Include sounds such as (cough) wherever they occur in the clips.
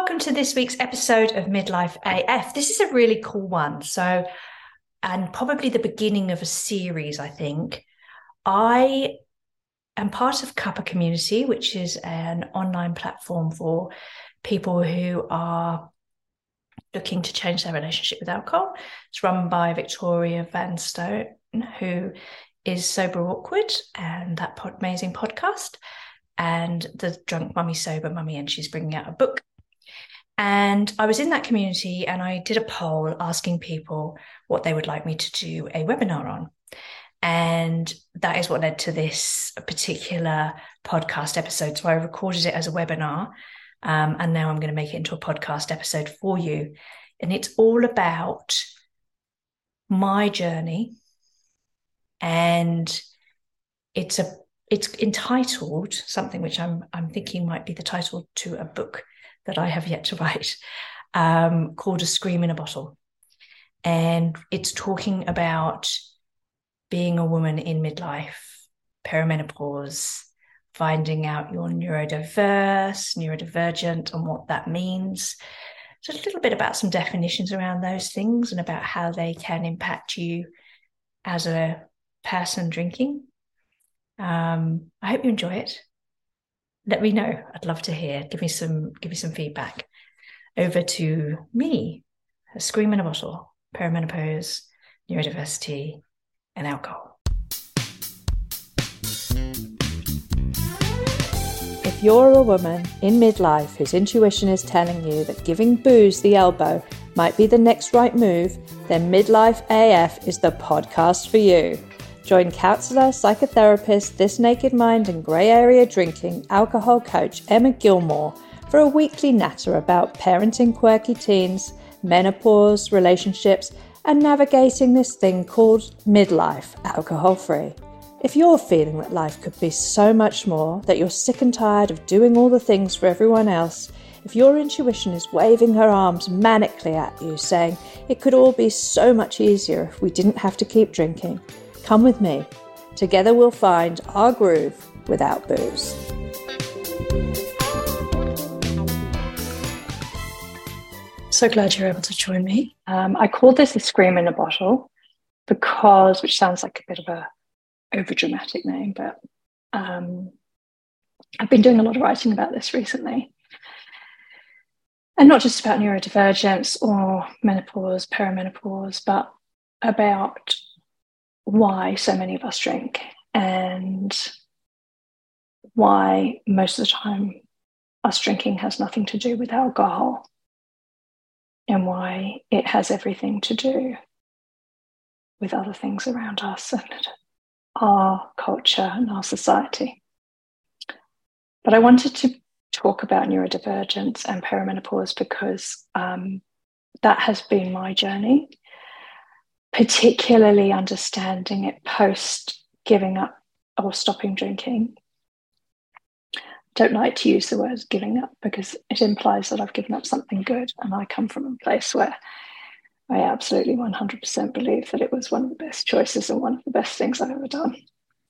welcome to this week's episode of Midlife AF. This is a really cool one. So, and probably the beginning of a series, I think. I am part of Cuppa Community, which is an online platform for people who are looking to change their relationship with alcohol. It's run by Victoria Vanstone, who is Sober Awkward and that amazing podcast and the drunk mummy sober mummy and she's bringing out a book and I was in that community and I did a poll asking people what they would like me to do a webinar on. And that is what led to this particular podcast episode. So I recorded it as a webinar. Um, and now I'm going to make it into a podcast episode for you. And it's all about my journey. And it's a it's entitled something which I'm I'm thinking might be the title to a book that I have yet to write um, called A Scream in a Bottle. And it's talking about being a woman in midlife, perimenopause, finding out you're neurodiverse, neurodivergent, and what that means. So, a little bit about some definitions around those things and about how they can impact you as a person drinking. Um, I hope you enjoy it let me know. I'd love to hear. Give me some give me some feedback. Over to me, a scream in a bottle, perimenopause, neurodiversity, and alcohol. If you're a woman in midlife whose intuition is telling you that giving booze the elbow might be the next right move, then Midlife AF is the podcast for you. Join counsellor, psychotherapist, This Naked Mind, and grey area drinking alcohol coach Emma Gilmore for a weekly natter about parenting quirky teens, menopause, relationships, and navigating this thing called midlife alcohol free. If you're feeling that life could be so much more, that you're sick and tired of doing all the things for everyone else, if your intuition is waving her arms manically at you, saying it could all be so much easier if we didn't have to keep drinking, Come with me. Together we'll find our groove without booze. So glad you're able to join me. Um, I called this a scream in a bottle because, which sounds like a bit of a overdramatic name, but um, I've been doing a lot of writing about this recently. And not just about neurodivergence or menopause, perimenopause, but about why so many of us drink and why most of the time us drinking has nothing to do with alcohol and why it has everything to do with other things around us and our culture and our society. But I wanted to talk about neurodivergence and perimenopause because um, that has been my journey particularly understanding it post giving up or stopping drinking. Don't like to use the word giving up because it implies that I've given up something good. And I come from a place where I absolutely 100% believe that it was one of the best choices and one of the best things I've ever done.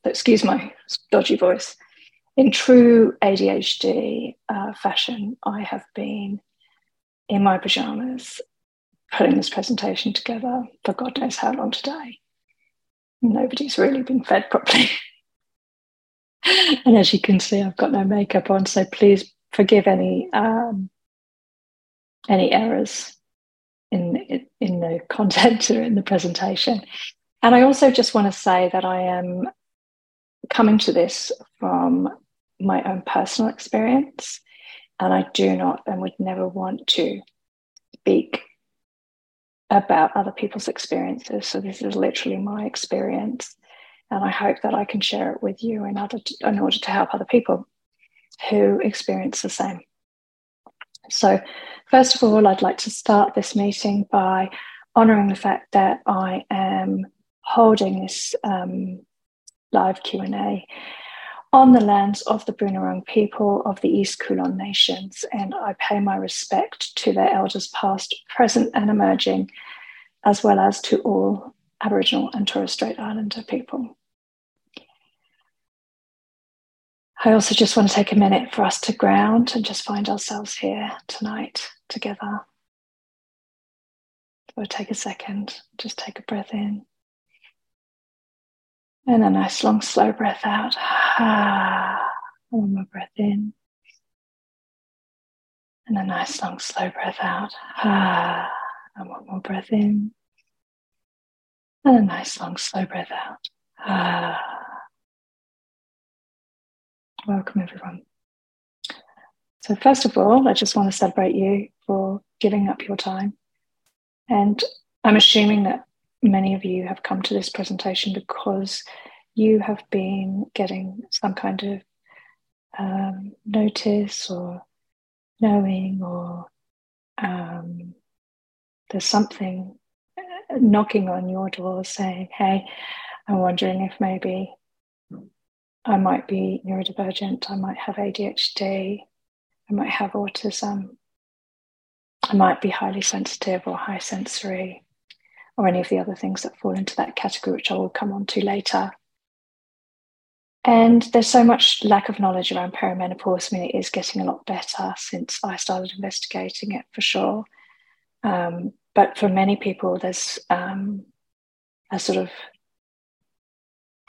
Excuse my dodgy voice. In true ADHD uh, fashion, I have been in my pajamas putting this presentation together for God knows how long today. Nobody's really been fed properly. (laughs) and as you can see, I've got no makeup on, so please forgive any um, any errors in in the (laughs) content or in the presentation. And I also just want to say that I am coming to this from my own personal experience, and I do not and would never want to speak about other people's experiences. So this is literally my experience. And I hope that I can share it with you in, order to, in order to help other people who experience the same. So, first of all, I'd like to start this meeting by honouring the fact that I am holding this um, live Q and A on the lands of the Boonwurrung people of the East Kulin Nations, and I pay my respect to their elders past, present, and emerging, as well as to all Aboriginal and Torres Strait Islander people. I also just want to take a minute for us to ground and just find ourselves here tonight together. So take a second, just take a breath in. And a nice long slow breath out. Ah, (sighs) One more breath in. And a nice long slow breath out. Ah, (sighs) and one more breath in. And a nice long slow breath out. Ah. (sighs) Welcome, everyone. So, first of all, I just want to celebrate you for giving up your time. And I'm assuming that many of you have come to this presentation because you have been getting some kind of um, notice or knowing, or um, there's something knocking on your door saying, Hey, I'm wondering if maybe I might be neurodivergent, I might have ADHD, I might have autism, I might be highly sensitive or high sensory, or any of the other things that fall into that category, which I will come on to later. And there's so much lack of knowledge around perimenopause. I mean, it is getting a lot better since I started investigating it for sure. Um, but for many people, there's um, a sort of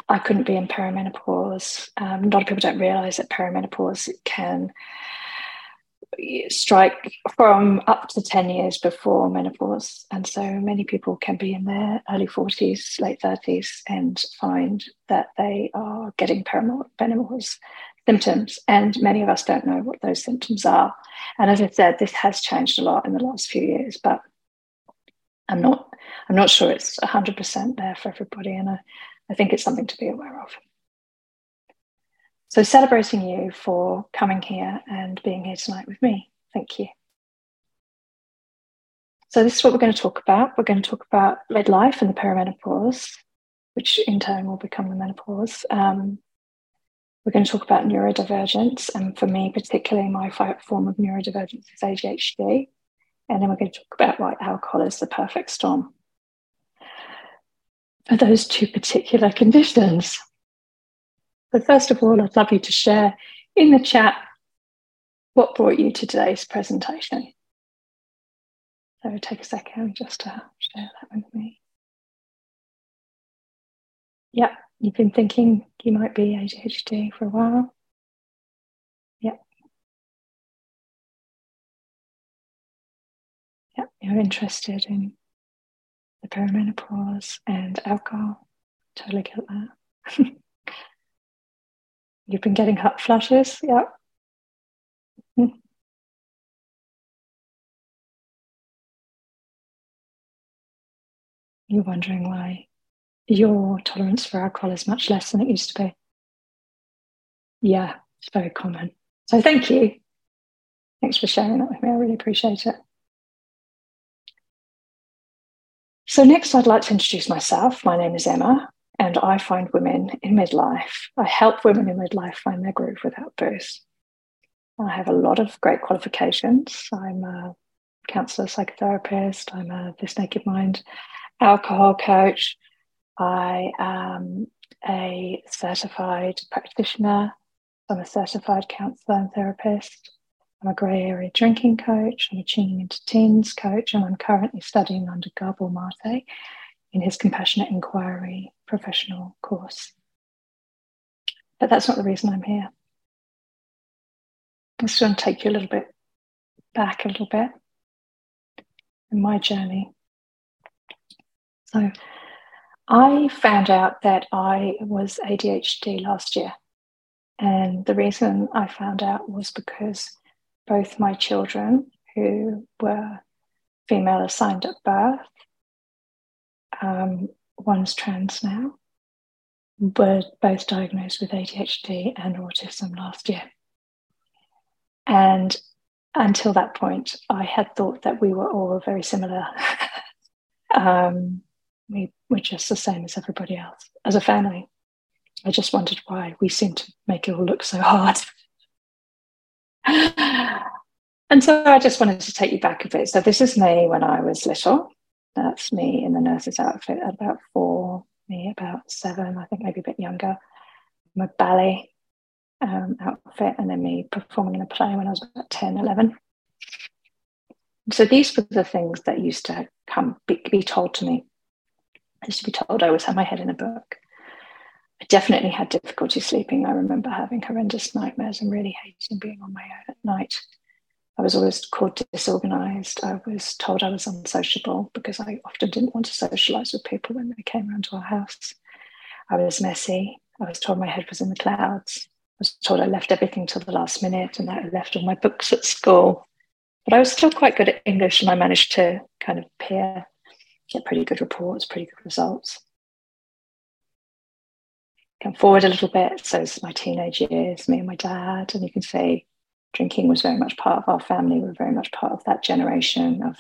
I couldn't be in perimenopause. Um, a lot of people don't realize that perimenopause can strike from up to 10 years before menopause. And so many people can be in their early 40s, late 30s, and find that they are getting menopause symptoms. And many of us don't know what those symptoms are. And as I said, this has changed a lot in the last few years, but I'm not I'm not sure it's 100% there for everybody. And I, I think it's something to be aware of. So, celebrating you for coming here and being here tonight with me. Thank you. So, this is what we're going to talk about. We're going to talk about midlife and the perimenopause, which in turn will become the menopause. Um, we're going to talk about neurodivergence, and for me, particularly, my form of neurodivergence is ADHD. And then we're going to talk about why alcohol is the perfect storm for those two particular conditions. But first of all, I'd love you to share in the chat what brought you to today's presentation. So take a second just to share that with me. Yep, you've been thinking you might be ADHD for a while. Yep. Yep, you're interested in the perimenopause and alcohol. Totally get that. (laughs) You've been getting hot flashes, yeah. Hmm. You're wondering why your tolerance for alcohol is much less than it used to be. Yeah, it's very common. So thank you. Thanks for sharing that with me. I really appreciate it. So, next, I'd like to introduce myself. My name is Emma, and I find women in midlife. I help women in midlife find their groove without booze. I have a lot of great qualifications. I'm a counselor, psychotherapist, I'm a This Naked Mind alcohol coach. I am a certified practitioner. I'm a certified counselor and therapist. I'm a grey area drinking coach, I'm a tuning into teens coach, and I'm currently studying under Gabor Mate in his Compassionate Inquiry professional course. But that's not the reason I'm here. I'm just to take you a little bit back a little bit in my journey. So, I found out that I was ADHD last year. And the reason I found out was because both my children, who were female assigned at birth, um, one's trans now, were both diagnosed with ADHD and autism last year. And until that point, I had thought that we were all very similar. (laughs) um, we were just the same as everybody else as a family. I just wondered why we seemed to make it all look so hard. (laughs) and so I just wanted to take you back a bit. So this is me when I was little. That's me in the nurse's outfit at about four, me about seven, I think maybe a bit younger. My ballet. um, outfit and then me performing in a play when I was about 10, 11. So these were the things that used to come be, be told to me. I used to be told I always had my head in a book. I definitely had difficulty sleeping. I remember having horrendous nightmares and really hating being on my own at night. I was always called disorganized. I was told I was unsociable because I often didn't want to socialize with people when they came around to our house. I was messy. I was told my head was in the clouds. I was told I left everything till the last minute and that I left all my books at school. But I was still quite good at English and I managed to kind of peer, get pretty good reports, pretty good results. Come forward a little bit. So it's my teenage years, me and my dad, and you can see drinking was very much part of our family. We were very much part of that generation of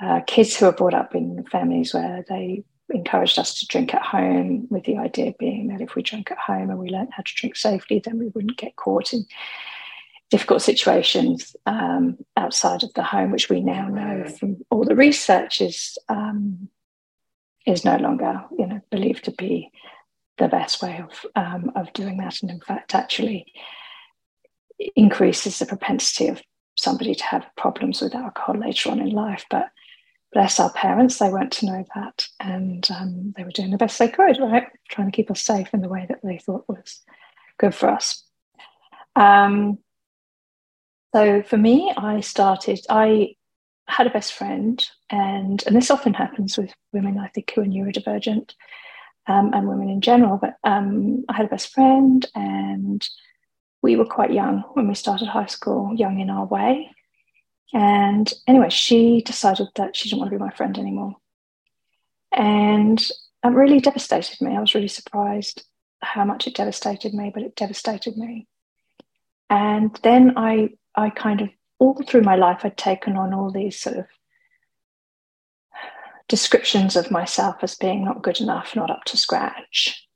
uh, kids who were brought up in families where they encouraged us to drink at home, with the idea being that if we drank at home and we learned how to drink safely, then we wouldn't get caught in difficult situations um, outside of the home, which we now know from all the research is um, is no longer, you know, believed to be the best way of um, of doing that, and in fact, actually increases the propensity of somebody to have problems with alcohol later on in life. But bless our parents, they weren't to know that. And um, they were doing the best they could, right? Trying to keep us safe in the way that they thought was good for us. Um, so for me, I started, I had a best friend, and, and this often happens with women, I think, who are neurodivergent um, and women in general. But um, I had a best friend, and we were quite young when we started high school, young in our way. And anyway, she decided that she didn't want to be my friend anymore. And it really devastated me. I was really surprised how much it devastated me, but it devastated me. And then I, I kind of, all through my life, I'd taken on all these sort of descriptions of myself as being not good enough, not up to scratch.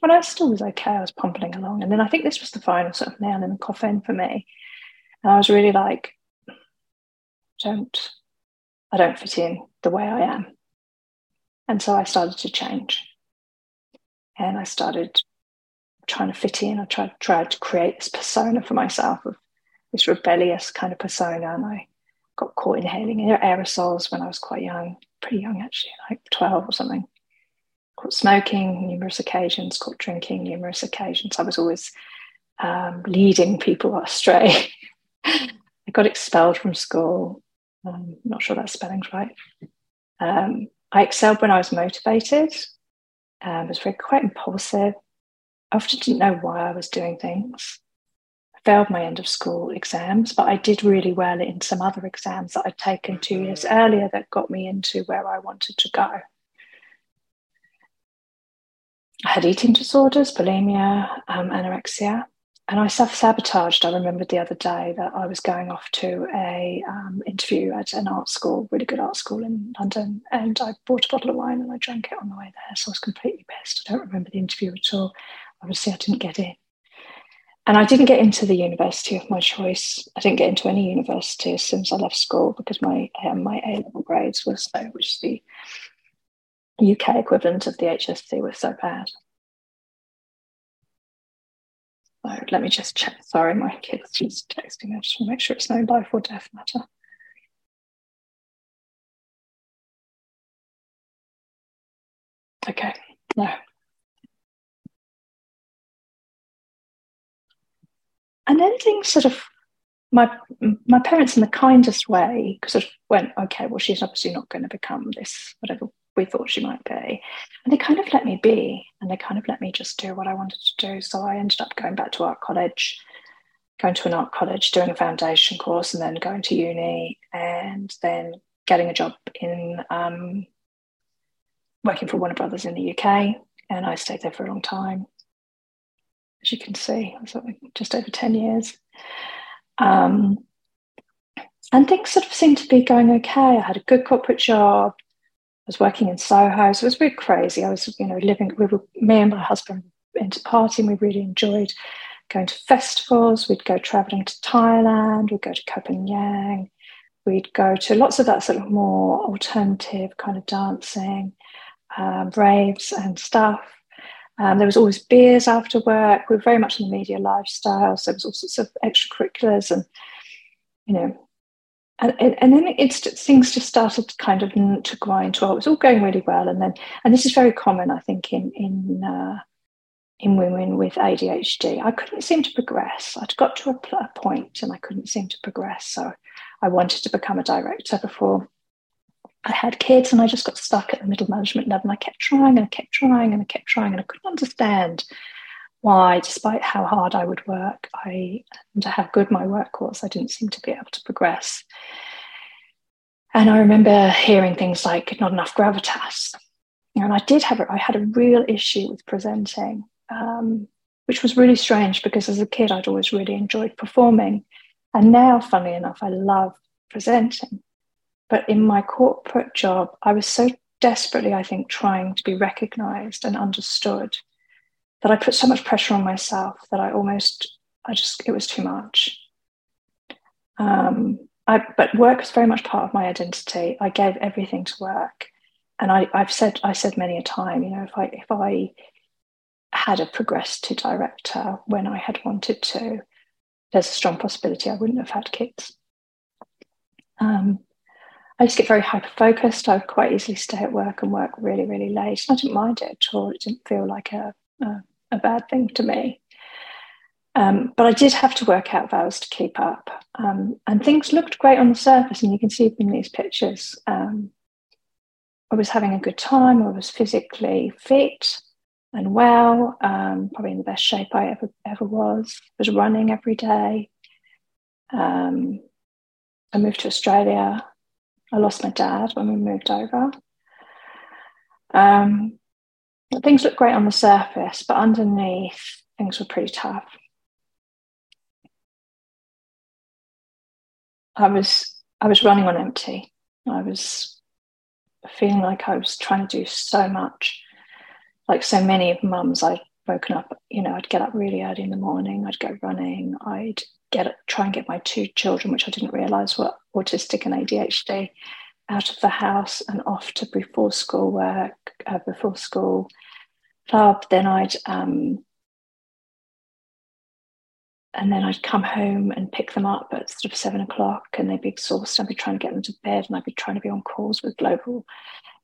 But I still was okay. I was pumping along. And then I think this was the final sort of nail in the coffin for me. And I was really like, don't I don't fit in the way I am. And so I started to change. And I started trying to fit in. I tried tried to create this persona for myself of this rebellious kind of persona. And I got caught inhaling aerosols when I was quite young, pretty young actually, like 12 or something. Caught smoking numerous occasions, caught drinking numerous occasions. I was always um, leading people astray. (laughs) I got expelled from school. I'm not sure that spelling's right. Um, I excelled when I was motivated. Um, I was very quite impulsive. I often didn't know why I was doing things. I failed my end of school exams, but I did really well in some other exams that I'd taken two years earlier that got me into where I wanted to go. I had eating disorders, bulimia, um, anorexia, and I self sabotaged. I remembered the other day that I was going off to a um, interview at an art school, really good art school in London, and I bought a bottle of wine and I drank it on the way there. So I was completely pissed. I don't remember the interview at all. Obviously, I didn't get in, and I didn't get into the university of my choice. I didn't get into any university as soon as I left school because my um, my A level grades were so, which the UK equivalent of the HSC, was so bad. So let me just check. Sorry, my kid's just texting. I just want to make sure it's no life or death matter. Okay, no. And then things sort of my my parents in the kindest way sort of went, okay, well, she's obviously not going to become this whatever we thought she might be. And they kind of let me be and they kind of let me just do what I wanted to do. So I ended up going back to art college, going to an art college, doing a foundation course, and then going to uni and then getting a job in um, working for Warner Brothers in the UK. And I stayed there for a long time. As you can see, I was just over 10 years. Um, and things sort of seemed to be going okay. I had a good corporate job, was working in Soho, so it was really crazy. I was, you know, living. We were me and my husband into partying. We really enjoyed going to festivals. We'd go traveling to Thailand. We'd go to Copenhagen. We'd go to lots of that sort of more alternative kind of dancing, um, raves and stuff. Um, there was always beers after work. We were very much in the media lifestyle, so there was all sorts of extracurriculars, and you know, and, and then it's things just started kind of to grind well. It was all going really well, and then and this is very common, I think, in in uh, in women with ADHD. I couldn't seem to progress. I'd got to a, a point, and I couldn't seem to progress. So I wanted to become a director before I had kids, and I just got stuck at the middle management level. And I kept trying, and I kept trying, and I kept trying, and I couldn't understand why, despite how hard I would work, I and how good my work was, I didn't seem to be able to progress. And I remember hearing things like not enough gravitas. And I did have, a, I had a real issue with presenting, um, which was really strange because as a kid, I'd always really enjoyed performing. And now, funnily enough, I love presenting. But in my corporate job, I was so desperately, I think, trying to be recognized and understood that I put so much pressure on myself that I almost, I just, it was too much. Um, I, but work was very much part of my identity. I gave everything to work, and I, I've said, I said many a time, you know, if I, if I had a progressed to director when I had wanted to, there's a strong possibility I wouldn't have had kids. Um, I just get very hyper focused. I would quite easily stay at work and work really, really late. And I didn't mind it at all. It didn't feel like a, a bad thing to me. Um, but I did have to work out hours to keep up. Um, and things looked great on the surface, and you can see in these pictures. Um, I was having a good time, I was physically fit and well, um, probably in the best shape I ever, ever was. I was running every day. Um, I moved to Australia. I lost my dad when we moved over. Um, things look great on the surface, but underneath, things were pretty tough. I was I was running on empty. I was feeling like I was trying to do so much. Like so many of mums, I'd woken up, you know, I'd get up really early in the morning, I'd go running, I'd get try and get my two children, which I didn't realize were autistic and ADHD, out of the house and off to before school work, uh, before school club. Then I'd um, and then I'd come home and pick them up at sort of seven o'clock, and they'd be exhausted. I'd be trying to get them to bed, and I'd be trying to be on calls with global,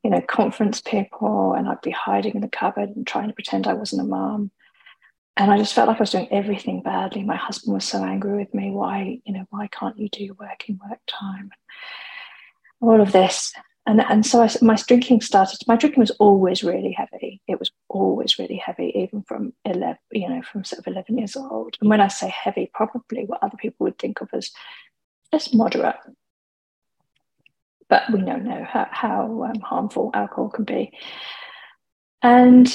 you know, conference people, and I'd be hiding in the cupboard and trying to pretend I wasn't a mom. And I just felt like I was doing everything badly. My husband was so angry with me. Why, you know, why can't you do your work in work time? All of this and and so I, my drinking started. My drinking was always really heavy. It was always really heavy, even from eleven, you know, from sort of eleven years old. And when I say heavy, probably what other people would think of as as moderate. But we know now how, how um, harmful alcohol can be. And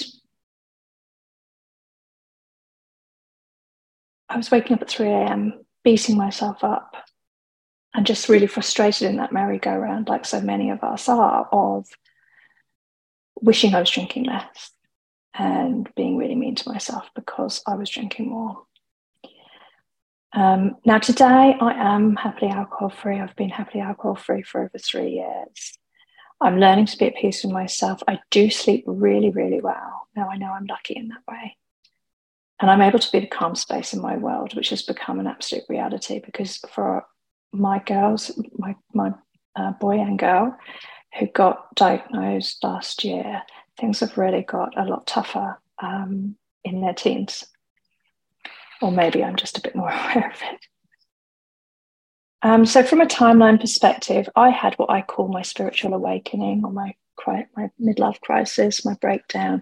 I was waking up at 3 a.m., beating myself up and just really frustrated in that merry-go-round, like so many of us are, of wishing I was drinking less and being really mean to myself because I was drinking more. Um, now, today I am happily alcohol free. I've been happily alcohol free for over three years. I'm learning to be at peace with myself. I do sleep really, really well. Now I know I'm lucky in that way. And I'm able to be the calm space in my world, which has become an absolute reality because for my girls, my my uh, boy and girl, who got diagnosed last year, things have really got a lot tougher um, in their teens. Or maybe I'm just a bit more (laughs) aware of it. Um, so, from a timeline perspective, I had what I call my spiritual awakening or my my midlife crisis, my breakdown,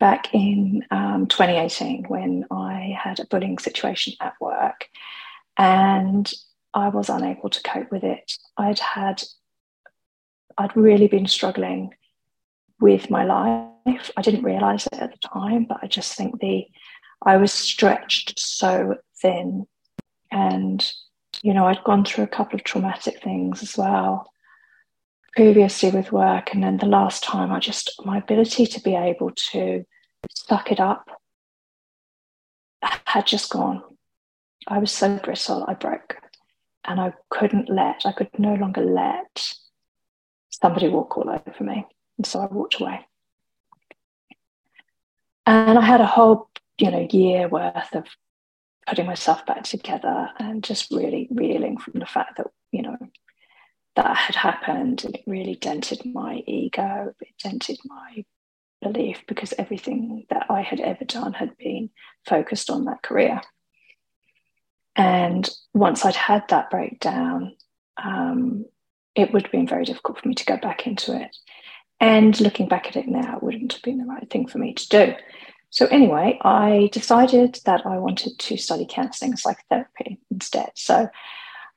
back in um, 2018 when I had a bullying situation at work, and I was unable to cope with it. I'd had, I'd really been struggling with my life. I didn't realize it at the time, but I just think the, I was stretched so thin. And, you know, I'd gone through a couple of traumatic things as well previously with work. And then the last time, I just, my ability to be able to suck it up had just gone. I was so brittle, I broke and I couldn't let, I could no longer let somebody walk all over me. And so I walked away. And I had a whole, you know, year worth of putting myself back together and just really reeling from the fact that, you know, that had happened and it really dented my ego, it dented my belief because everything that I had ever done had been focused on that career. And once I'd had that breakdown, um, it would have been very difficult for me to go back into it. And looking back at it now, it wouldn't have been the right thing for me to do. So, anyway, I decided that I wanted to study counseling and psychotherapy instead. So,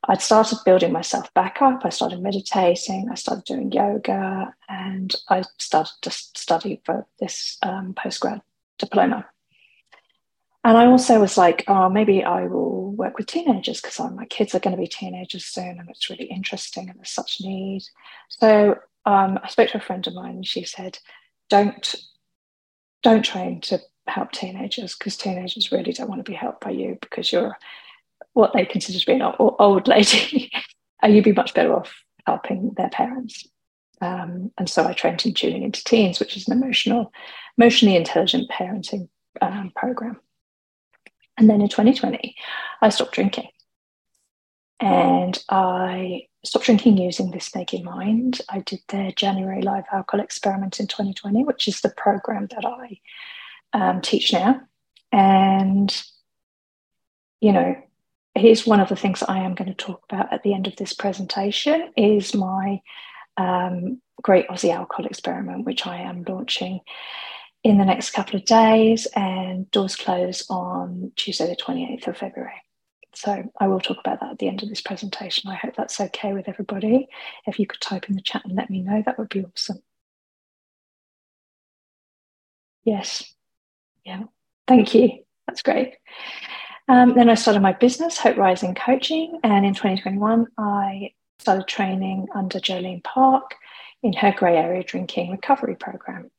I'd started building myself back up. I started meditating, I started doing yoga, and I started to study for this um, postgrad diploma. And I also was like, oh, maybe I will work with teenagers because my kids are going to be teenagers soon and it's really interesting and there's such need. So um, I spoke to a friend of mine and she said, don't, don't train to help teenagers because teenagers really don't want to be helped by you because you're what they consider to be an old lady (laughs) and you'd be much better off helping their parents. Um, and so I trained in tuning into teens, which is an emotional, emotionally intelligent parenting um, program. And then in 2020, I stopped drinking. And I stopped drinking using This Naked Mind. I did their January Live Alcohol Experiment in 2020, which is the program that I um, teach now. And, you know, here's one of the things I am going to talk about at the end of this presentation is my um, Great Aussie Alcohol Experiment, which I am launching in the next couple of days, and doors close on Tuesday, the 28th of February. So I will talk about that at the end of this presentation. I hope that's okay with everybody. If you could type in the chat and let me know, that would be awesome. Yes. Yeah. Thank you. That's great. Um, then I started my business, Hope Rising Coaching, and in 2021 I started training under Jolene Park in her grey area drinking recovery program.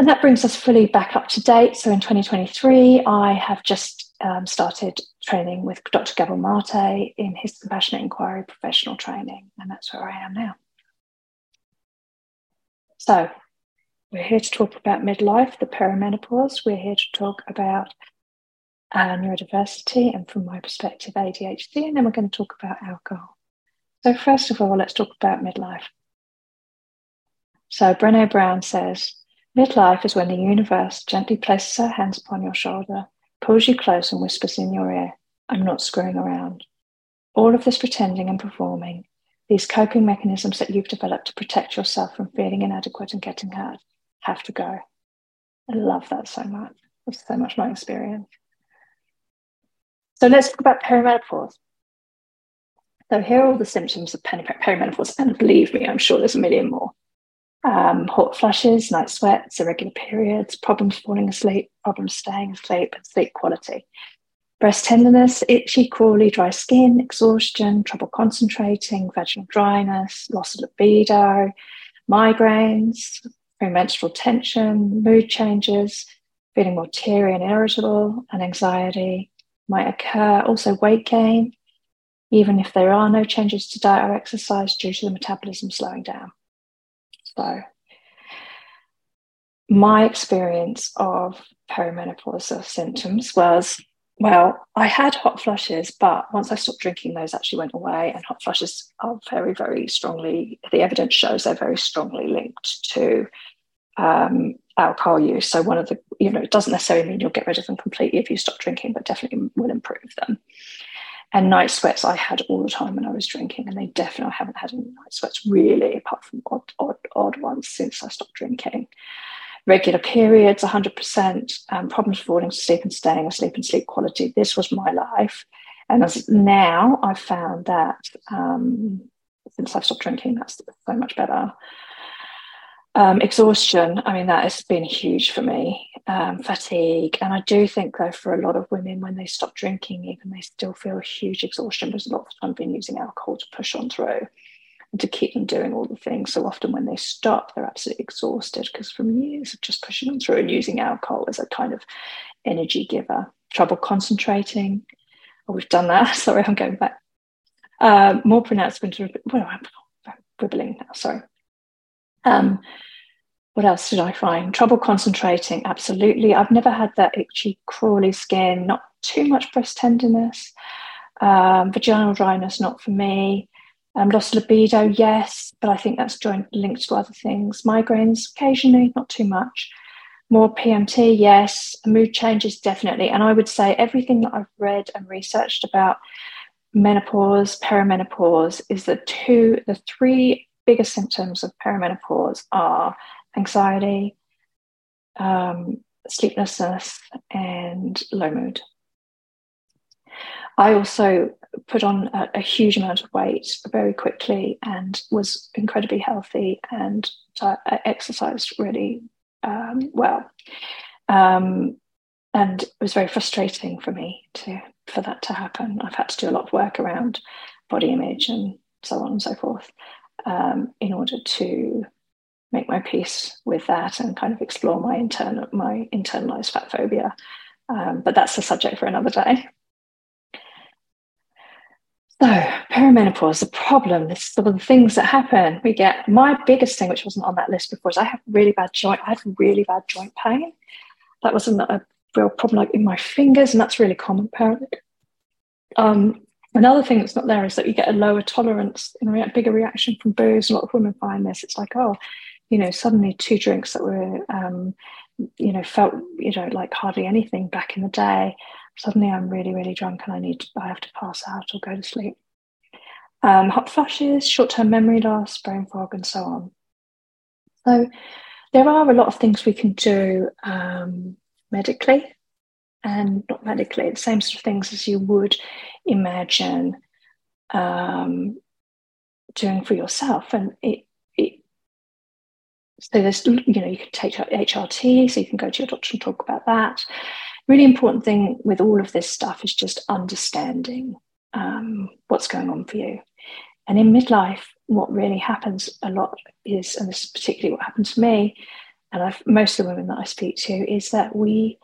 And that brings us fully back up to date. So in 2023, I have just um, started training with Dr. Gabor Mate in his compassionate inquiry professional training, and that's where I am now. So we're here to talk about midlife, the perimenopause. We're here to talk about uh, neurodiversity and, from my perspective, ADHD, and then we're going to talk about alcohol. So, first of all, let's talk about midlife. So, Brene Brown says, Midlife is when the universe gently places her hands upon your shoulder, pulls you close, and whispers in your ear, I'm not screwing around. All of this pretending and performing, these coping mechanisms that you've developed to protect yourself from feeling inadequate and getting hurt, have to go. I love that so much. That's so much my experience. So let's talk about perimenopause. So here are all the symptoms of perimenopause, and believe me, I'm sure there's a million more um, hot flushes, night sweats, irregular periods, problems falling asleep, problems staying asleep, and sleep quality. Breast tenderness, itchy, crawly, dry skin, exhaustion, trouble concentrating, vaginal dryness, loss of libido, migraines, premenstrual tension, mood changes, feeling more teary and irritable, and anxiety might occur. Also, weight gain, even if there are no changes to diet or exercise due to the metabolism slowing down. So, my experience of perimenopausal symptoms was well, I had hot flushes, but once I stopped drinking, those actually went away. And hot flushes are very, very strongly, the evidence shows they're very strongly linked to um, alcohol use. So, one of the, you know, it doesn't necessarily mean you'll get rid of them completely if you stop drinking, but definitely will improve them. And night sweats I had all the time when I was drinking, and they definitely haven't had any night sweats really, apart from odd, odd, odd ones since I stopped drinking. Regular periods, 100%, um, problems falling asleep and staying asleep and sleep quality. This was my life. And as now I've found that um, since I've stopped drinking, that's so much better. Um, exhaustion, I mean, that has been huge for me. Um, fatigue. And I do think, though, for a lot of women, when they stop drinking, even they still feel huge exhaustion because a lot of time been using alcohol to push on through and to keep them doing all the things. So often when they stop, they're absolutely exhausted because from years of just pushing them through and using alcohol as a kind of energy giver. Trouble concentrating. Oh, we've done that. (laughs) Sorry, I'm going back. Uh, more pronounced. Well, I'm wibbling now. Sorry um, what else did I find? Trouble concentrating, absolutely. I've never had that itchy, crawly skin, not too much breast tenderness. Um, vaginal dryness, not for me. Um, lost libido, yes, but I think that's joint linked to other things. Migraines, occasionally, not too much. More PMT, yes. Mood changes, definitely. And I would say everything that I've read and researched about menopause, perimenopause, is the two, the three biggest symptoms of perimenopause are anxiety, um, sleeplessness, and low mood. I also put on a, a, huge amount of weight very quickly and was incredibly healthy and uh, exercised really um, well. Um, and it was very frustrating for me to for that to happen. I've had to do a lot of work around body image and so on and so forth um, in order to make my peace with that and kind of explore my internal my internalized fat phobia. Um, but that's a subject for another day. So, perimenopause, the problem, this some of the things that happen. We get my biggest thing, which wasn't on that list before, is I have really bad joint. I had really bad joint pain. That wasn't a real problem, like in my fingers, and that's really common. Apparently, um, another thing that's not there is that you get a lower tolerance and a bigger reaction from booze. A lot of women find this. It's like, oh, you know, suddenly two drinks that were, um, you know, felt, you know, like hardly anything back in the day suddenly I'm really, really drunk and I need to, I have to pass out or go to sleep. Um, hot flushes, short-term memory loss, brain fog, and so on. So there are a lot of things we can do um, medically and not medically, the same sort of things as you would imagine um, doing for yourself. And it, it, so there's, you know, you can take HRT, so you can go to your doctor and talk about that really important thing with all of this stuff is just understanding um, what's going on for you. And in midlife, what really happens a lot is, and this is particularly what happens to me, and I've, most of the women that I speak to, is that we,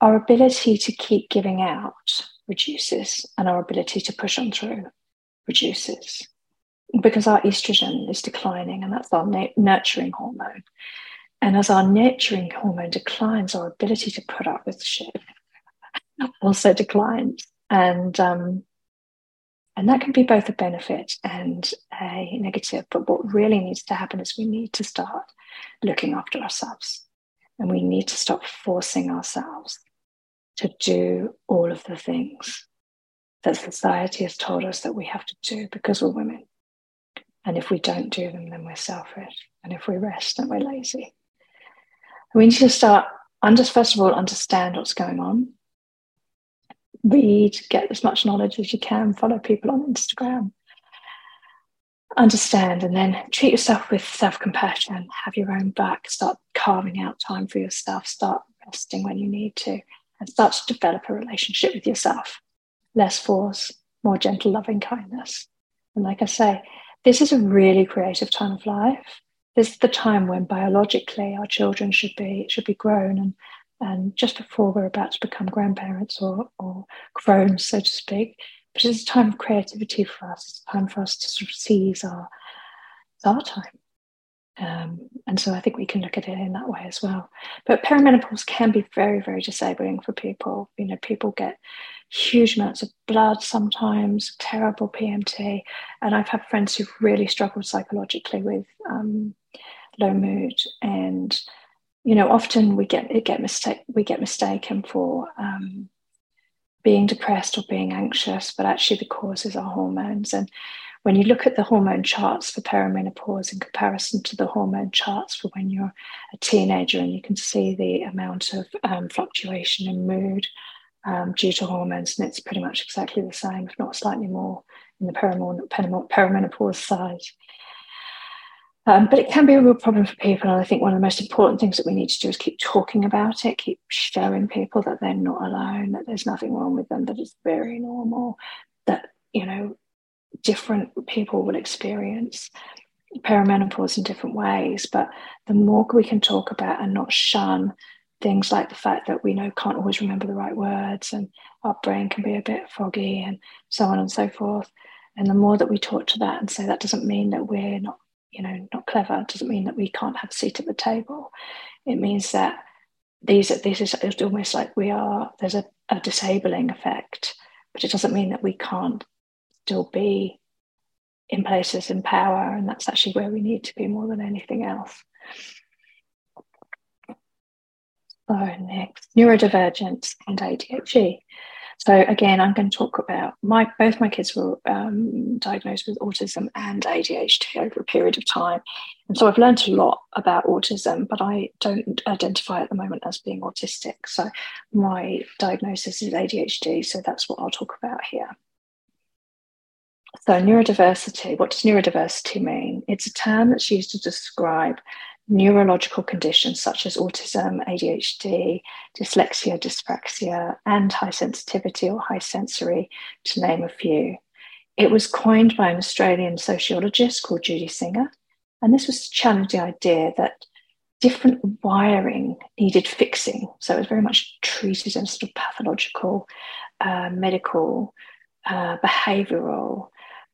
our ability to keep giving out reduces, and our ability to push on through reduces because our estrogen is declining, and that's our nurturing hormone. And as our nurturing hormone declines, our ability to put up with shit (laughs) also declines. And um, and that can be both a benefit and a negative. But what really needs to happen is we need to start looking after ourselves. And we need to stop forcing ourselves to do all of the things that society has told us that we have to do because we're women. And if we don't do them, then we're selfish. And if we rest, then we're lazy. We need to start, first of all, understand what's going on. Read, get as much knowledge as you can, follow people on Instagram. Understand and then treat yourself with self compassion, have your own back, start carving out time for yourself, start resting when you need to, and start to develop a relationship with yourself. Less force, more gentle, loving kindness. And like I say, this is a really creative time of life this is the time when biologically our children should be should be grown and and just before we're about to become grandparents or or grown, so to speak. But it's a time of creativity for us. It's time for us to sort of seize our our time. Um, and so I think we can look at it in that way as well. But perimenopause can be very, very disabling for people. You know, people get huge amounts of blood sometimes, terrible PMT. And I've had friends who've really struggled psychologically with um, low mood and you know often we get get mistake we get mistaken for um, being depressed or being anxious but actually the causes are hormones and when you look at the hormone charts for perimenopause in comparison to the hormone charts for when you're a teenager and you can see the amount of um, fluctuation in mood um, due to hormones and it's pretty much exactly the same if not slightly more in the perimenopause side um, but it can be a real problem for people. And I think one of the most important things that we need to do is keep talking about it, keep showing people that they're not alone, that there's nothing wrong with them, that it's very normal, that, you know, different people will experience perimenopause in different ways. But the more we can talk about and not shun things like the fact that we know can't always remember the right words and our brain can be a bit foggy and so on and so forth. And the more that we talk to that and say that doesn't mean that we're not you know, not clever. It doesn't mean that we can't have a seat at the table. It means that these are this is almost like we are there's a, a disabling effect, but it doesn't mean that we can't still be in places in power, and that's actually where we need to be more than anything else. So next, neurodivergence and ADHD. So again, I'm going to talk about my both my kids were um, diagnosed with autism and ADHD over a period of time, and so I've learned a lot about autism, but I don't identify at the moment as being autistic. So my diagnosis is ADHD, so that's what I'll talk about here. So neurodiversity, what does neurodiversity mean? It's a term that's used to describe neurological conditions such as autism, ADHD, dyslexia, dyspraxia, and high sensitivity or high sensory, to name a few. It was coined by an Australian sociologist called Judy Singer, and this was to challenge the idea that different wiring needed fixing. So it was very much treated in a sort of pathological, uh, medical, uh, behavioral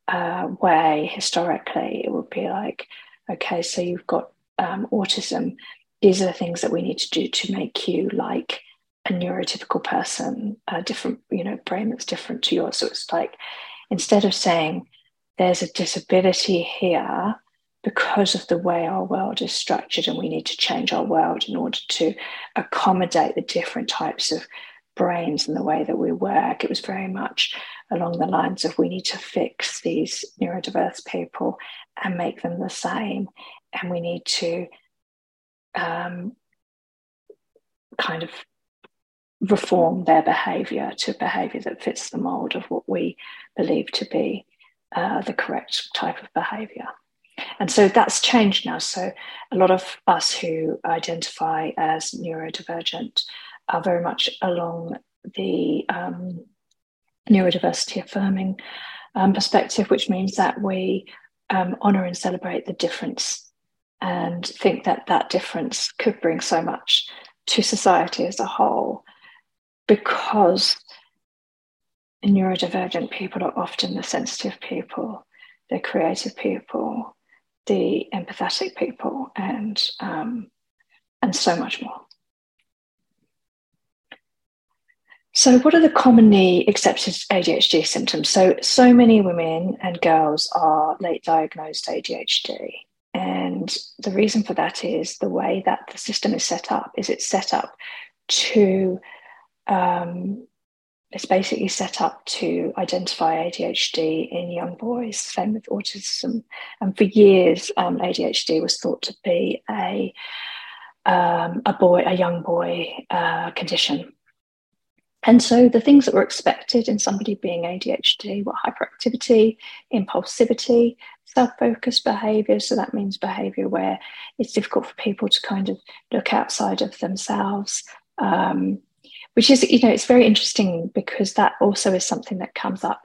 uh, way historically. It would be like, okay, so you've got um, autism, these are the things that we need to do to make you like a neurotypical person, a different, you know, brain that's different to yours. So it's like instead of saying there's a disability here because of the way our world is structured and we need to change our world in order to accommodate the different types of brains and the way that we work, it was very much along the lines of we need to fix these neurodiverse people and make them the same and we need to um, kind of reform their behavior to behavior that fits the mold of what we believe to be uh, the correct type of behavior. And so that's changed now. So a lot of us who identify as neurodivergent are very much along the um, neurodiversity affirming um, perspective, which means that we um, honor and celebrate the difference and think that that difference could bring so much to society as a whole because neurodivergent people are often the sensitive people, the creative people, the empathetic people, and um, and so much more. So, what are the commonly accepted ADHD symptoms? So, so many women and girls are late diagnosed ADHD. And the reason for that is the way that the system is set up is it's set up to um, it's basically set up to identify ADHD in young boys, same with autism. And for years, um, ADHD was thought to be a um, a boy, a young boy uh, condition. And so the things that were expected in somebody being ADHD were hyperactivity, impulsivity, self focused behavior. So that means behavior where it's difficult for people to kind of look outside of themselves. Um, which is, you know, it's very interesting because that also is something that comes up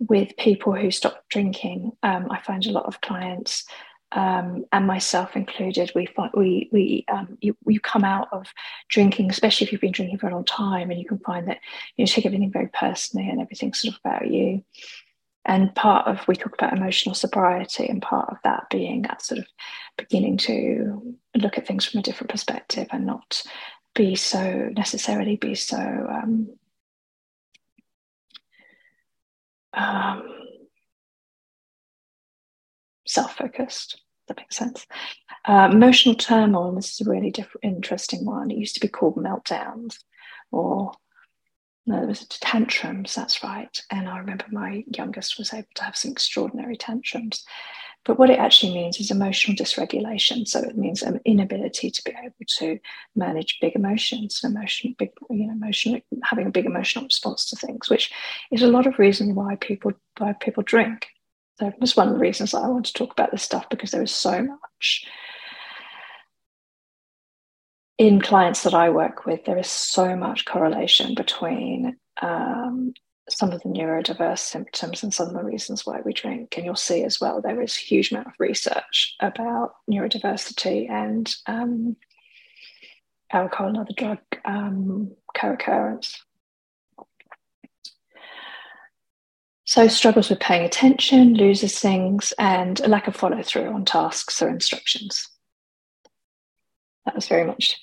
with people who stop drinking. Um, I find a lot of clients um, and myself included, we find we we um, you, you come out of drinking, especially if you've been drinking for a long time, and you can find that you take everything very personally and everything sort of about you. And part of we talk about emotional sobriety, and part of that being that sort of beginning to look at things from a different perspective and not be so necessarily be so um, um, self-focused. That makes sense. Uh, emotional turmoil. This is a really diff- interesting one. It used to be called meltdowns, or no, there was tantrums. That's right. And I remember my youngest was able to have some extraordinary tantrums. But what it actually means is emotional dysregulation. So it means an inability to be able to manage big emotions, emotional, big, you know, emotional, having a big emotional response to things, which is a lot of reason why people why people drink. So that's one of the reasons I want to talk about this stuff because there is so much in clients that I work with. There is so much correlation between um, some of the neurodiverse symptoms and some of the reasons why we drink. And you'll see as well there is a huge amount of research about neurodiversity and um, alcohol and other drug um, co-occurrence. So, struggles with paying attention, loses things, and a lack of follow through on tasks or instructions. That was very much.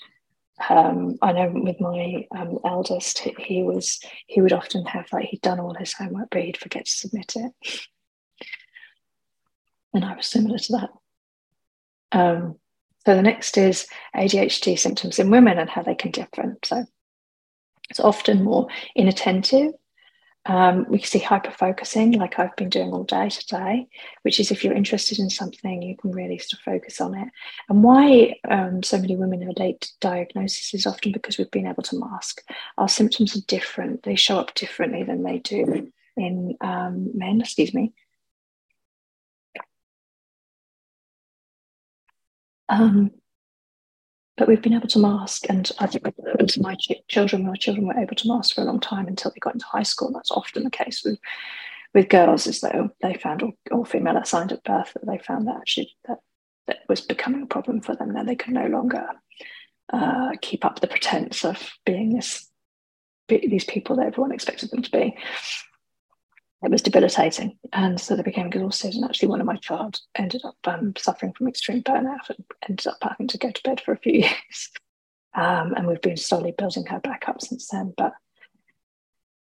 Um, I know with my um, eldest, he, was he would often have like he'd done all his homework, but he'd forget to submit it, and I was similar to that. Um, so the next is ADHD symptoms in women and how they can differ. So it's often more inattentive um, we see hyper focusing, like I've been doing all day today, which is if you're interested in something, you can really sort of focus on it. And why um, so many women are late diagnosis is often because we've been able to mask. Our symptoms are different, they show up differently than they do in um, men, excuse me. Um, but we've been able to mask and i think to my children my children were able to mask for a long time until they got into high school. And that's often the case with with girls is that they found all, all female assigned at birth that they found that actually that, that was becoming a problem for them. That they could no longer uh, keep up the pretense of being this these people that everyone expected them to be it was debilitating. And so they became exhausted. And actually, one of my child ended up um, suffering from extreme burnout and ended up having to go to bed for a few (laughs) years. Um, and we've been slowly building her back up since then. But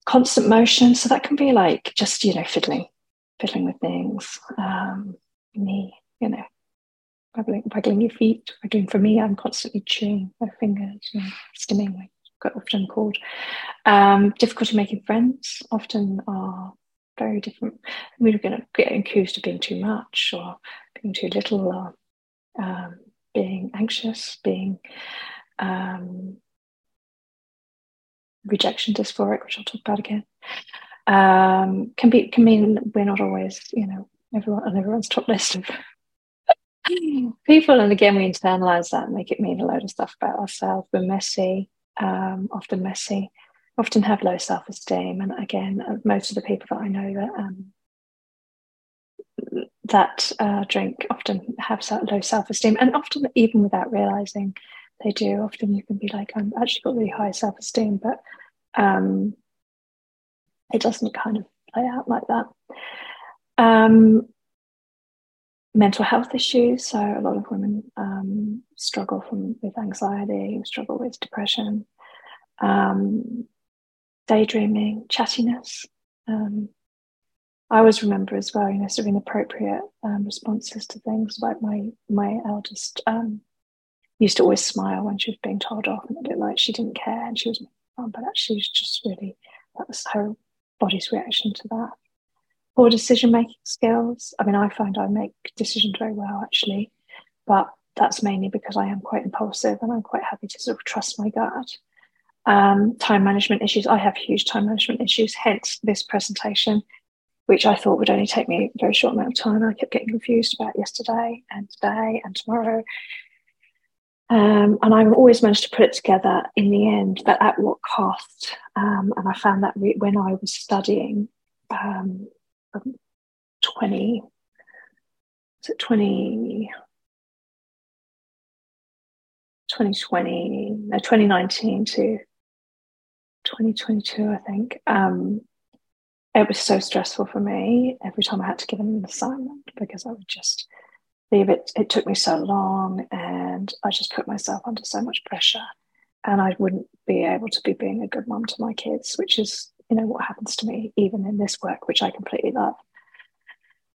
constant motion, so that can be like just, you know, fiddling, fiddling with things. Um, me, you know, waggling your feet. Waggling for me, I'm constantly chewing my fingers, you know, stimming, like often called. Um, difficulty making friends often are very different. We're going to get accused of being too much or being too little or um, being anxious, being um, rejection dysphoric, which I'll talk about again. Um, can be can mean we're not always, you know, everyone on everyone's top list of (laughs) people. And again, we internalize that and make it mean a load of stuff about ourselves. We're messy, um, often messy often have low self esteem. And again, uh, most of the people that I know that um, that uh, drink often have low self esteem, and often even without realizing they do. Often you can be like, I'm actually got really high self esteem, but um, it doesn't kind of play out like that. Um, mental health issues. So a lot of women um, struggle from with anxiety, struggle with depression. Um, daydreaming, chattiness. Um, I always remember as well, you know, sort of inappropriate um, responses to things. Like my my eldest um, used to always smile when she was being told off, and it looked like she didn't care, and she was, but actually, she was just really that was her body's reaction to that. Poor decision making skills. I mean, I find I make decisions very well actually, but that's mainly because I am quite impulsive and I'm quite happy to sort of trust my gut um, time management issues. I have huge time management issues, hence this presentation, which I thought would only take me a very short amount of time. I kept getting confused about yesterday and today and tomorrow. Um, and I've always managed to put it together in the end, but at what cost? Um, and I found that re- when I was studying um, 20, was it 20, 2020, no, 2019 to 2022, I think. Um, it was so stressful for me every time I had to give an assignment because I would just leave it. It took me so long, and I just put myself under so much pressure, and I wouldn't be able to be being a good mum to my kids, which is you know what happens to me even in this work, which I completely love.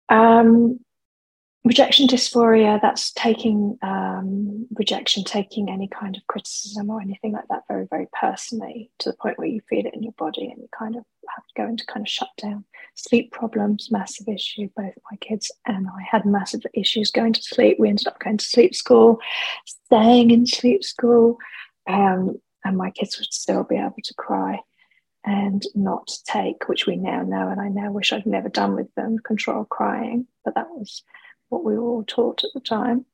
Um, rejection dysphoria that's taking um, rejection taking any kind of criticism or anything like that very very personally to the point where you feel it in your body and you kind of have to go into kind of shut down. Sleep problems massive issue both my kids and i had massive issues going to sleep. We ended up going to sleep school staying in sleep school um, and my kids would still be able to cry and not take which we now know and i now wish i'd never done with them control crying but that was what we were all taught at the time.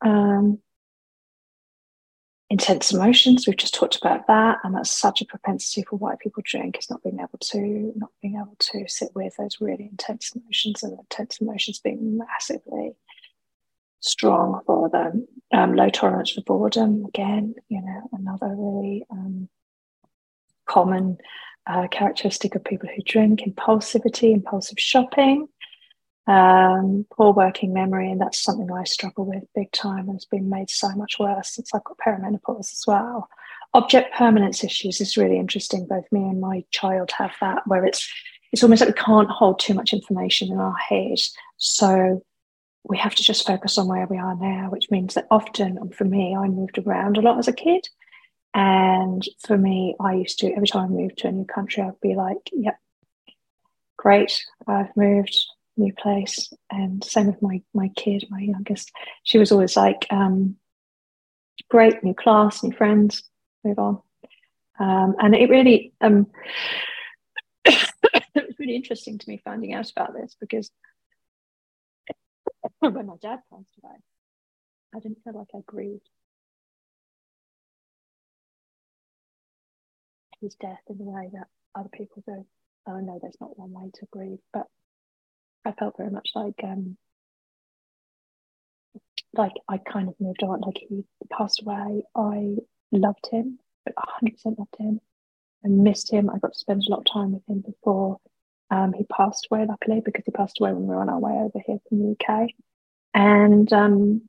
Um, intense emotions, we've just talked about that, and that's such a propensity for why people drink is not being able to not being able to sit with those really intense emotions and intense emotions being massively strong for them. Um, low tolerance for boredom, again, you know, another really um, common uh, characteristic of people who drink, impulsivity, impulsive shopping, um, poor working memory, and that's something I struggle with big time and it's been made so much worse since I've got perimenopause as well. Object permanence issues is really interesting. Both me and my child have that, where it's it's almost like we can't hold too much information in our head. So we have to just focus on where we are now, which means that often, and for me, I moved around a lot as a kid. And for me, I used to, every time I moved to a new country, I'd be like, yep, great, I've moved, new place. And same with my, my kid, my youngest. She was always like, um, great, new class, new friends, move on. Um, and it really, um, (coughs) it was really interesting to me finding out about this because (coughs) when my dad passed away, I didn't feel like I grieved his death in the way that other people do. I know there's not one way to grieve, but I felt very much like um like I kind of moved on. Like he passed away. I loved him, but 100% loved him. I missed him. I got to spend a lot of time with him before um, he passed away, luckily, because he passed away when we were on our way over here from the UK. And um,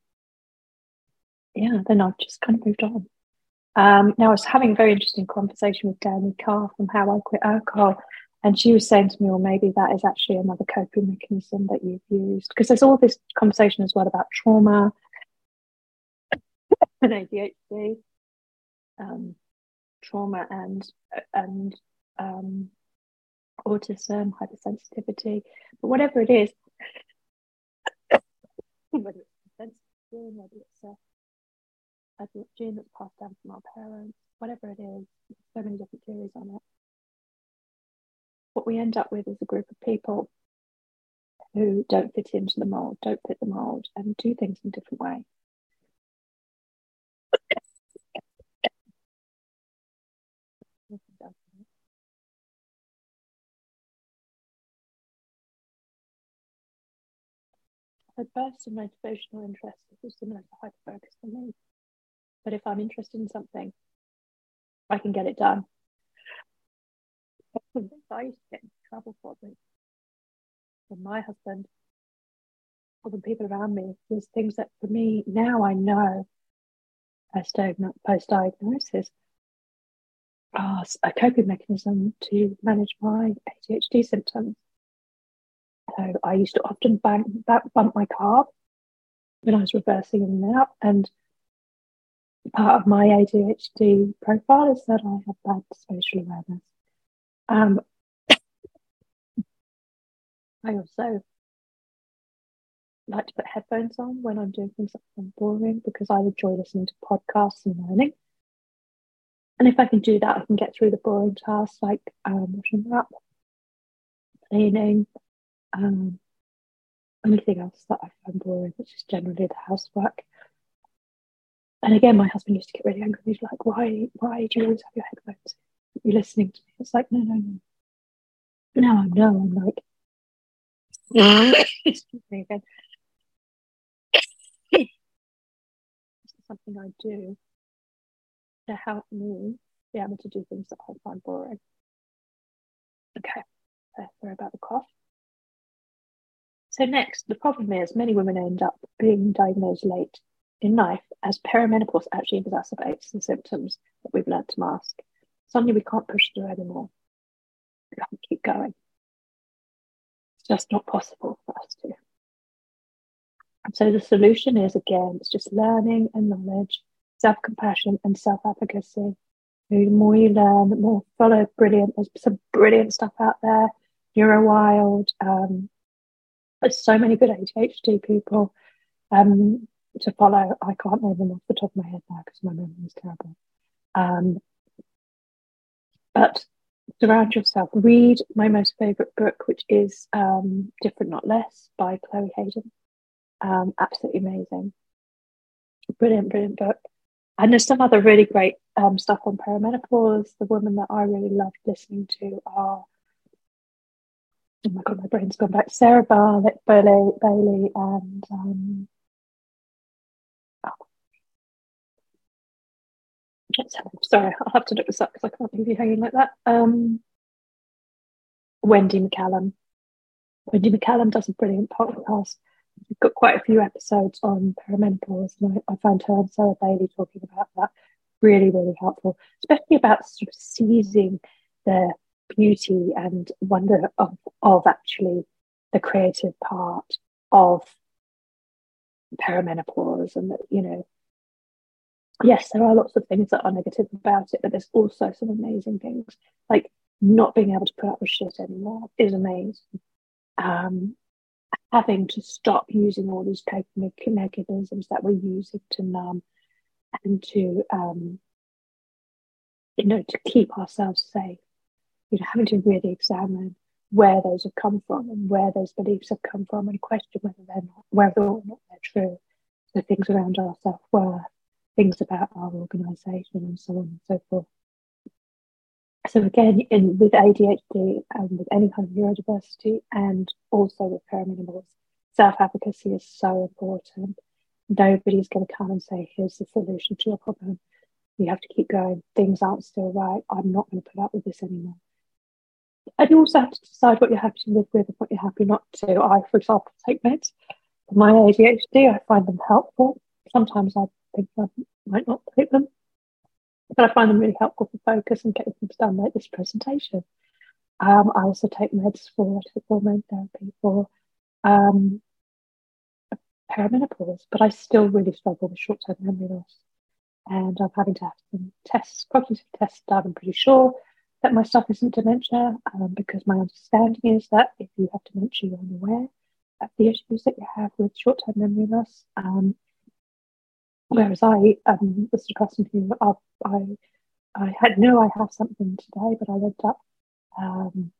yeah, then I've just kind of moved on. Um, now, I was having a very interesting conversation with Dani Carr from How I Quit Alcohol, and she was saying to me, well, maybe that is actually another coping mechanism that you've used. Because there's all this conversation as well about trauma (laughs) and ADHD, um, trauma and and um, autism, hypersensitivity, but whatever it is, (laughs) whether it's sensitive whether it's a a gene that's passed down from our parents, whatever it is, there's so many different theories on it. What we end up with is a group of people who don't fit into the mold, don't fit the mold, and do things in a different way. A burst of motivational interest is similar to hyperfocus for me. But if I'm interested in something, I can get it done. I used to get into trouble for my husband or the people around me, there's things that for me now I know post diagnosis are a coping mechanism to manage my ADHD symptoms. So I used to often bang, bump my car when I was reversing in and out, and part of my ADHD profile is that I have bad spatial awareness. Um, (coughs) I also like to put headphones on when I'm doing things that I'm boring because I enjoy listening to podcasts and learning. And if I can do that, I can get through the boring tasks like um, washing up, cleaning, um, anything else that I find boring, which is generally the housework and again, my husband used to get really angry. He's like, "Why? Why do you always have your headphones? You're listening to me." It's like, no, no, no. Now I know. I'm like, excuse me again. this is something I do to help me be able to do things that I find boring. Okay, uh, sorry about the cough. So next, the problem is many women end up being diagnosed late in life as perimenopause actually exacerbates the symptoms that we've learned to mask. Suddenly we can't push through anymore. We can't keep going. It's just not possible for us to. And so the solution is again, it's just learning and knowledge, self-compassion and self advocacy. The more you learn, the more follow brilliant. There's some brilliant stuff out there. Neurowild. Um, there's so many good ADHD people. Um, to follow. I can't name them off the top of my head now because my memory is terrible. Um, but surround yourself. Read my most favourite book, which is um, Different Not Less by Chloe Hayden. Um, absolutely amazing. Brilliant, brilliant book. And there's some other really great um, stuff on perimenopause. The women that I really loved listening to are, oh my god, my brain's gone back. Sarah Barlett, Bailey, Bailey, and um, sorry, I'll have to look this up because I can't leave you hanging like that. Um, Wendy McCallum. Wendy McCallum does a brilliant podcast. We've got quite a few episodes on perimenopause, and I, I found her and Sarah Bailey talking about that really, really helpful, especially about sort of seizing the beauty and wonder of, of actually the creative part of perimenopause and that, you know, yes, there are lots of things that are negative about it, but there's also some amazing things. Like not being able to put up with shit anymore is amazing. Um, having to stop using all these mechanisms that we're using to numb and to um, you know to keep ourselves safe you know having to really examine where those have come from and where those beliefs have come from and question whether they're not whether or not they're true The things around our self-worth things about our organization and so on and so forth. So again in with adhd and with any kind of neurodiversity and also with perimenopause self-advocacy is so important. Nobody's going to come and say here's the solution to your problem. You have to keep going. Things aren't still right. I'm not going to put up with this anymore. And you also have to decide what you're happy to live with and what you're happy not to. I for example take meds. For my adhd i find them helpful. Sometimes i think i might not take them but i find them really helpful for focus and getting things done like this presentation um, i also take meds for I take hormone therapy for um, perimenopause, but I still really struggle with short term memory loss. And I'm having to have some tests, cognitive tests done. I'm pretty sure that my stuff isn't dementia um, because my understanding is that if you have dementia, you're unaware of the issues that you have with short term memory loss. Um, whereas I um, was a person who I, I, had knew I have something today, but I ended up um,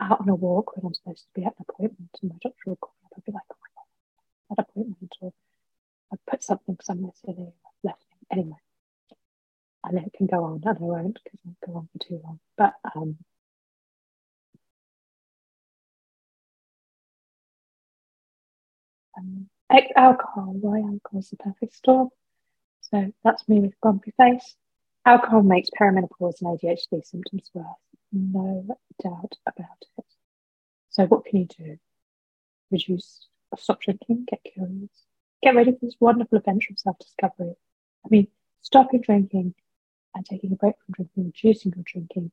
out on a walk when I'm supposed to be at an appointment, and my doctor would call me up and be like, "Oh my god, that appointment or I put something somewhere silly left. Anyway, and it can go on, and I won't because it'll go on for too long. But um, um, alcohol, why alcohol is the perfect storm. So that's me with grumpy face. Alcohol makes perimenopause and ADHD symptoms worse. No doubt about it. So what can you do? Reduce stop drinking, get curious, get ready for this wonderful adventure of self discovery. I mean, stopping drinking and taking a break from drinking, reducing your drinking,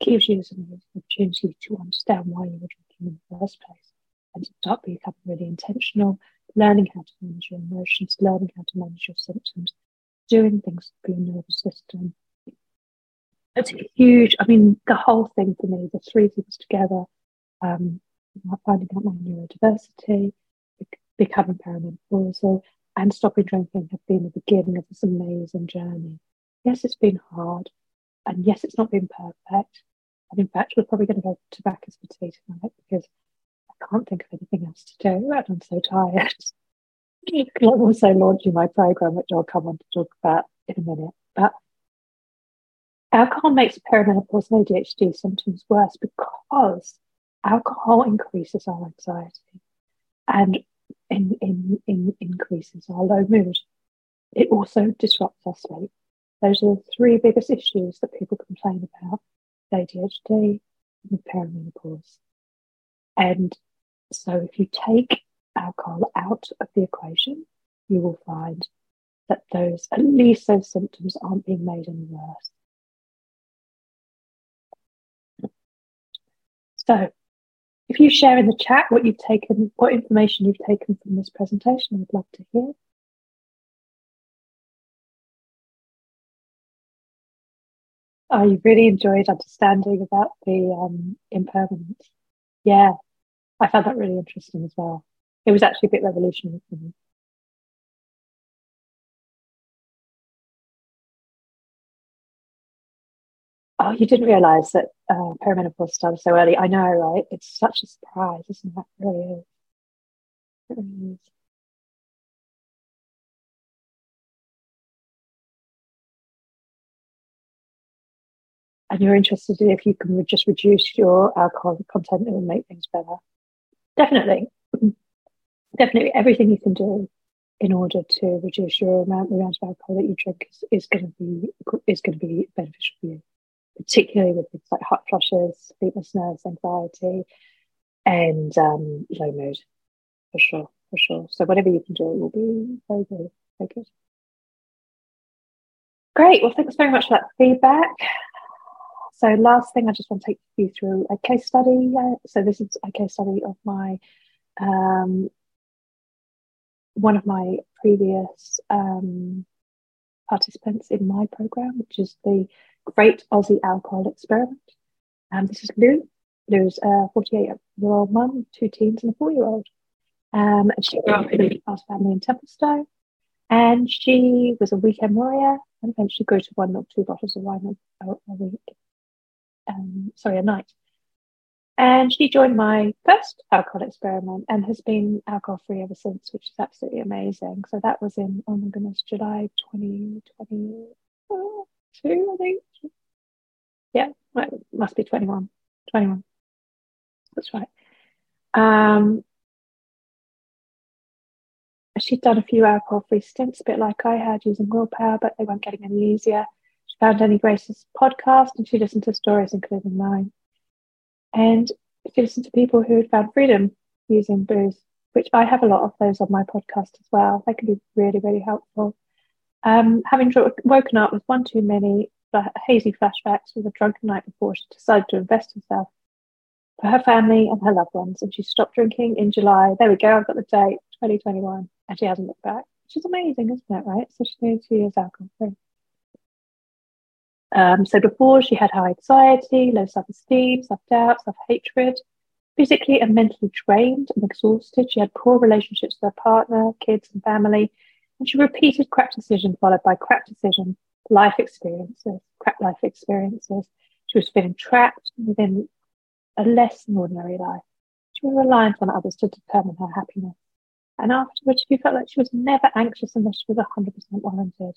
gives you an opportunity to understand why you were drinking in the first place and start becoming really intentional, learning how to manage your emotions, learning how to manage your symptoms, doing things for your nervous system. It's huge. I mean, the whole thing for me, the three things together, um, finding out my neurodiversity, becoming perimenopausal, and stopping drinking have been the beginning of this amazing journey. Yes, it's been hard, and yes, it's not been perfect. And in fact, we're probably going to go to Bacchus for tea tonight because I can't think of anything else to do, I'm so tired. (laughs) I'm also launching my program, which I'll come on to talk about in a minute. But alcohol makes perimenopause and ADHD symptoms worse because alcohol increases our anxiety and in, in, in increases our low mood. It also disrupts our sleep. Those are the three biggest issues that people complain about ADHD and perimenopause. And so if you take alcohol out of the equation, you will find that those, at least those symptoms aren't being made any worse. So if you share in the chat what you've taken, what information you've taken from this presentation, I'd love to hear. I really enjoyed understanding about the um, impermanence. Yeah, I found that really interesting as well. It was actually a bit revolutionary for me. Oh, you didn't realise that uh, perimenopause started so early. I know, right? It's such a surprise, isn't really is. It really is. And you're interested in if you can just reduce your alcohol content, it will make things better. Definitely. Definitely everything you can do in order to reduce your amount, the amount of alcohol that you drink is, is going to be is going to be beneficial for you particularly with things like hot flushes, sleeplessness, anxiety, and um, low mood, for sure, for sure. So whatever you can do will be very good, very good. Great. Well, thanks very much for that feedback. So, last thing, I just want to take you through a case study. So, this is a case study of my um, one of my previous um, participants in my program, which is the Great Aussie Alcohol Experiment. And this is Lou. Lou's a 48 year old mum, two teens, and a four year old. Um, and she grew up in a class family in Templestowe. And she was a weekend warrior and eventually grew to one or two bottles of wine a, a week. Um, sorry, a night. And she joined my first alcohol experiment and has been alcohol free ever since, which is absolutely amazing. So that was in, oh my goodness, July 2022, I think. Yeah, must be 21. 21. That's right. Um, she'd done a few alcohol free stints, a bit like I had using willpower, but they weren't getting any easier. She found Annie Grace's podcast and she listened to stories, including mine. And she listened to people who had found freedom using booze, which I have a lot of those on my podcast as well. They can be really, really helpful. Um, having woken up with one too many hazy flashbacks with a drunken night before, she decided to invest herself for her family and her loved ones. And she stopped drinking in July. There we go, I've got the date, 2021. And she hasn't looked back, which is amazing, isn't it? Right? So she's nearly two years alcohol free. Um, so before she had high anxiety, low self-esteem, self-doubt, self-hatred, physically and mentally drained and exhausted. She had poor relationships with her partner, kids, and family. And she repeated crap decision followed by crap decision, life experiences, crap life experiences. She was feeling trapped within a less than ordinary life. She was reliant on others to determine her happiness. And afterwards, she felt like she was never anxious unless she was 100% warranted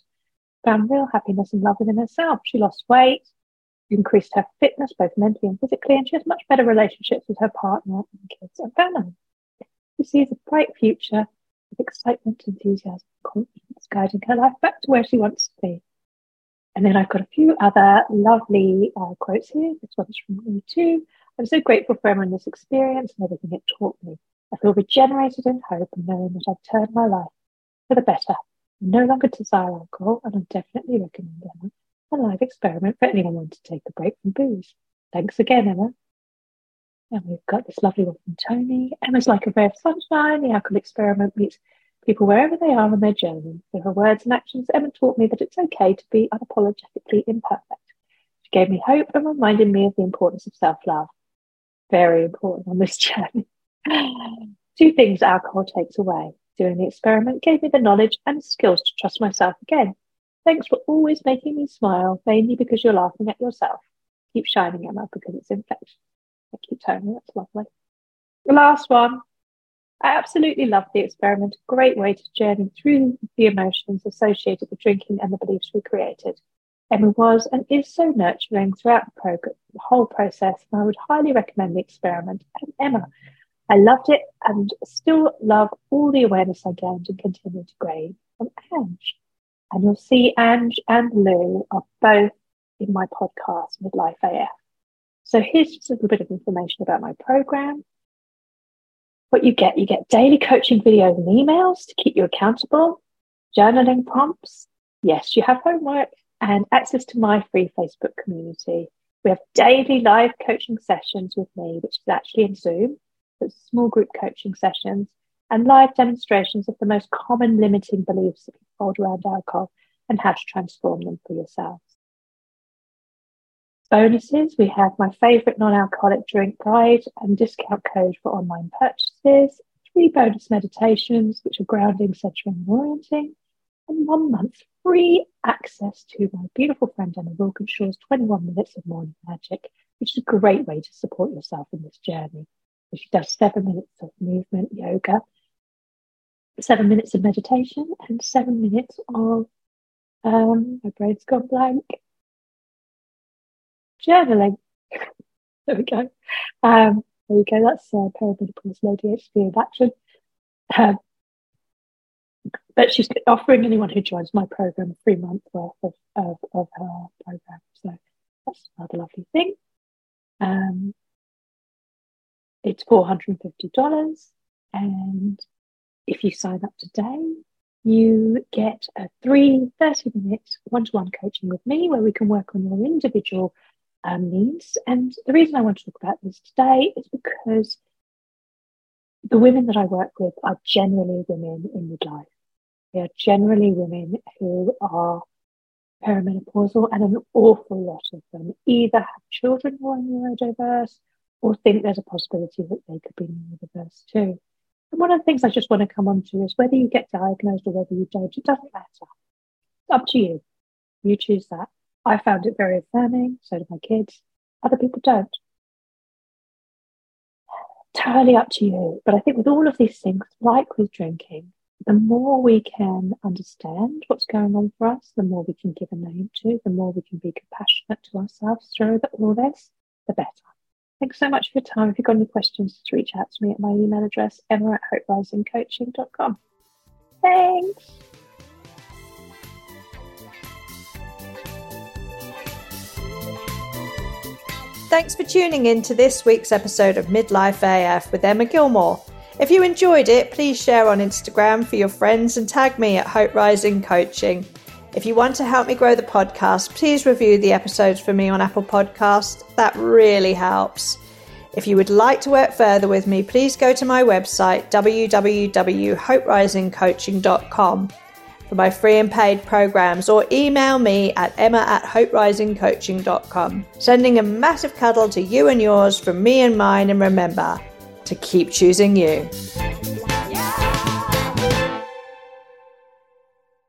found real happiness and love within herself. She lost weight, increased her fitness, both mentally and physically, and she has much better relationships with her partner and kids and family. She sees a bright future with excitement, enthusiasm, and confidence guiding her life back to where she wants to be. And then I've got a few other lovely uh, quotes here. This one's from me too. I'm so grateful for everyone this experience and everything it taught me. I feel regenerated in hope and knowing that I've turned my life for the better no longer desire alcohol, and I definitely recommend Emma a live experiment for anyone wanting to take a break from booze. Thanks again, Emma. And we've got this lovely one from Tony. Emma's like a ray of sunshine. The alcohol experiment meets people wherever they are on their journey. Through her words and actions, Emma taught me that it's okay to be unapologetically imperfect. She gave me hope and reminded me of the importance of self love. Very important on this (laughs) journey. Two things alcohol takes away Doing the experiment gave me the knowledge and skills to trust myself again. Thanks for always making me smile, mainly because you're laughing at yourself. Keep shining, Emma, because it's infectious. I you that's lovely. The last one. I absolutely loved the experiment. Great way to journey through the emotions associated with drinking and the beliefs we created. Emma was and is so nurturing throughout the, program, the whole process, and I would highly recommend the experiment. And Emma, I loved it and still love all the awareness I gained and continue to gain from Ange. And you'll see Ange and Lou are both in my podcast, Midlife AF. So here's just a little bit of information about my program. What you get, you get daily coaching videos and emails to keep you accountable, journaling prompts. Yes, you have homework and access to my free Facebook community. We have daily live coaching sessions with me, which is actually in Zoom small group coaching sessions, and live demonstrations of the most common limiting beliefs that hold around alcohol and how to transform them for yourselves. Bonuses we have my favorite non alcoholic drink guide and discount code for online purchases, three bonus meditations, which are grounding, centering, and orienting, and one month free access to my beautiful friend Emma Wilkinshaw's 21 Minutes of Morning Magic, which is a great way to support yourself in this journey. She does seven minutes of movement yoga, seven minutes of meditation, and seven minutes of um, my brain's gone blank. Journaling. (laughs) there we go. Um, there you go. That's uh, perimenopause low ADHD in action. Um, but she's offering anyone who joins my program a free month worth of, of, of her program. So That's another lovely thing. Um, it's $450. And if you sign up today, you get a three 30 minute one to one coaching with me where we can work on your individual um, needs. And the reason I want to talk about this today is because the women that I work with are generally women in midlife. They are generally women who are perimenopausal, and an awful lot of them either have children who are neurodiverse or think there's a possibility that they could be neurodiverse too. And one of the things I just want to come on to is whether you get diagnosed or whether you don't, it doesn't matter. It's up to you. You choose that. I found it very affirming, so do my kids. Other people don't. Entirely up to you. But I think with all of these things, like with drinking, the more we can understand what's going on for us, the more we can give a name to, the more we can be compassionate to ourselves through all this, the better. Thanks so much for your time. If you've got any questions, just reach out to me at my email address, emma at hoperisingcoaching.com. Thanks. Thanks for tuning in to this week's episode of Midlife AF with Emma Gilmore. If you enjoyed it, please share on Instagram for your friends and tag me at Hope Rising Coaching. If you want to help me grow the podcast, please review the episodes for me on Apple Podcast. That really helps. If you would like to work further with me, please go to my website www.hoperisingcoaching.com for my free and paid programs or email me at emma at hoperisingcoaching.com. Sending a massive cuddle to you and yours from me and mine, and remember, to keep choosing you.